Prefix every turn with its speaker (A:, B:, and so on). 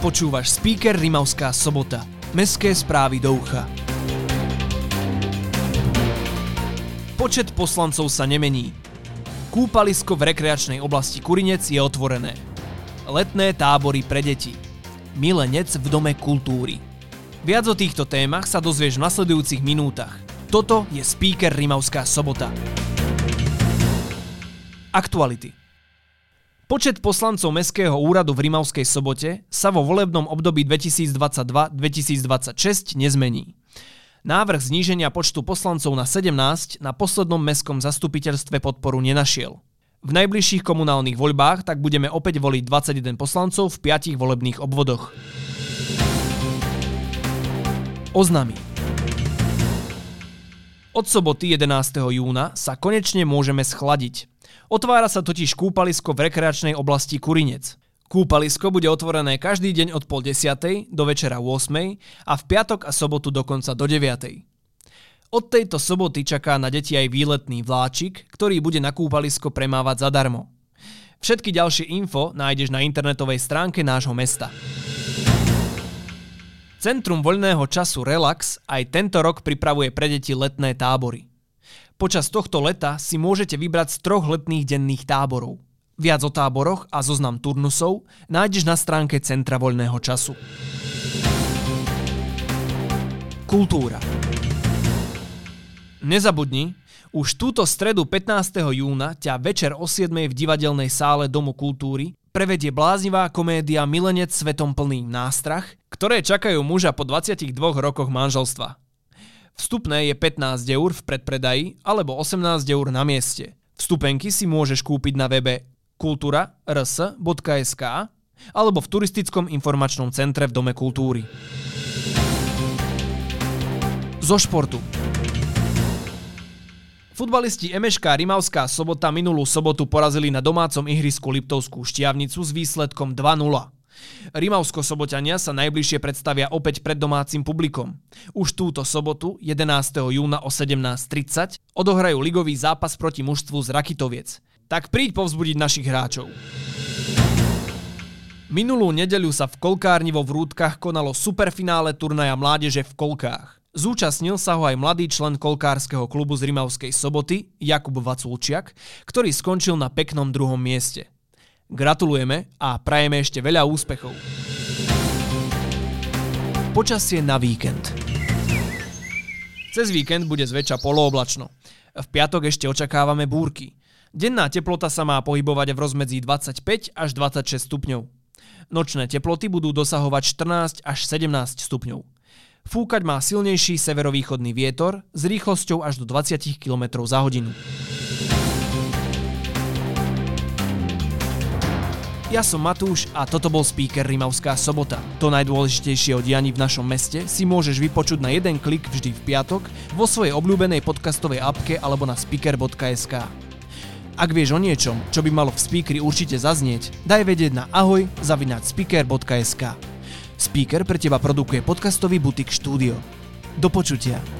A: Počúvaš speaker Rimavská sobota. Mestské správy do ucha. Počet poslancov sa nemení. Kúpalisko v rekreačnej oblasti Kurinec je otvorené. Letné tábory pre deti. Milenec v Dome kultúry. Viac o týchto témach sa dozvieš v nasledujúcich minútach. Toto je speaker Rimavská sobota. Aktuality. Počet poslancov Mestského úradu v Rimavskej sobote sa vo volebnom období 2022-2026 nezmení. Návrh zníženia počtu poslancov na 17 na poslednom mestskom zastupiteľstve podporu nenašiel. V najbližších komunálnych voľbách tak budeme opäť voliť 21 poslancov v 5 volebných obvodoch. Oznamy Od soboty 11. júna sa konečne môžeme schladiť. Otvára sa totiž kúpalisko v rekreačnej oblasti Kurinec. Kúpalisko bude otvorené každý deň od pol desiatej do večera 8 a v piatok a sobotu dokonca do 9. Od tejto soboty čaká na deti aj výletný vláčik, ktorý bude na kúpalisko premávať zadarmo. Všetky ďalšie info nájdeš na internetovej stránke nášho mesta. Centrum voľného času Relax aj tento rok pripravuje pre deti letné tábory. Počas tohto leta si môžete vybrať z troch letných denných táborov. Viac o táboroch a zoznam turnusov nájdeš na stránke Centra voľného času. Kultúra Nezabudni, už túto stredu 15. júna ťa večer o 7. v divadelnej sále Domu kultúry prevedie bláznivá komédia Milenec svetom plný nástrach, ktoré čakajú muža po 22 rokoch manželstva. Vstupné je 15 eur v predpredaji alebo 18 eur na mieste. Vstupenky si môžeš kúpiť na webe kultura.rs.sk alebo v turistickom informačnom centre v Dome kultúry. Zo športu. Futbalisti Emeška Rimavská sobota minulú sobotu porazili na domácom ihrisku Liptovskú šťavnicu s výsledkom 2-0. Rimavsko-sobotania sa najbližšie predstavia opäť pred domácim publikom. Už túto sobotu, 11. júna o 17.30, odohrajú ligový zápas proti mužstvu z Rakitoviec. Tak príď povzbudiť našich hráčov. Minulú nedeľu sa v Kolkárni vo Vrútkach konalo superfinále turnaja mládeže v Kolkách. Zúčastnil sa ho aj mladý člen kolkárskeho klubu z Rimavskej soboty, Jakub Vaculčiak, ktorý skončil na peknom druhom mieste. Gratulujeme a prajeme ešte veľa úspechov. Počasie na víkend. Cez víkend bude zväčša polooblačno. V piatok ešte očakávame búrky. Denná teplota sa má pohybovať v rozmedzi 25 až 26 stupňov. Nočné teploty budú dosahovať 14 až 17 stupňov. Fúkať má silnejší severovýchodný vietor s rýchlosťou až do 20 km za hodinu. Ja som Matúš a toto bol speaker Rimavská sobota. To najdôležitejšie o dianí v našom meste si môžeš vypočuť na jeden klik vždy v piatok vo svojej obľúbenej podcastovej apke alebo na speaker.sk. Ak vieš o niečom, čo by malo v speakeri určite zaznieť, daj vedieť na ahoj zavináč speaker.sk. Speaker pre teba produkuje podcastový butik štúdio. Do počutia.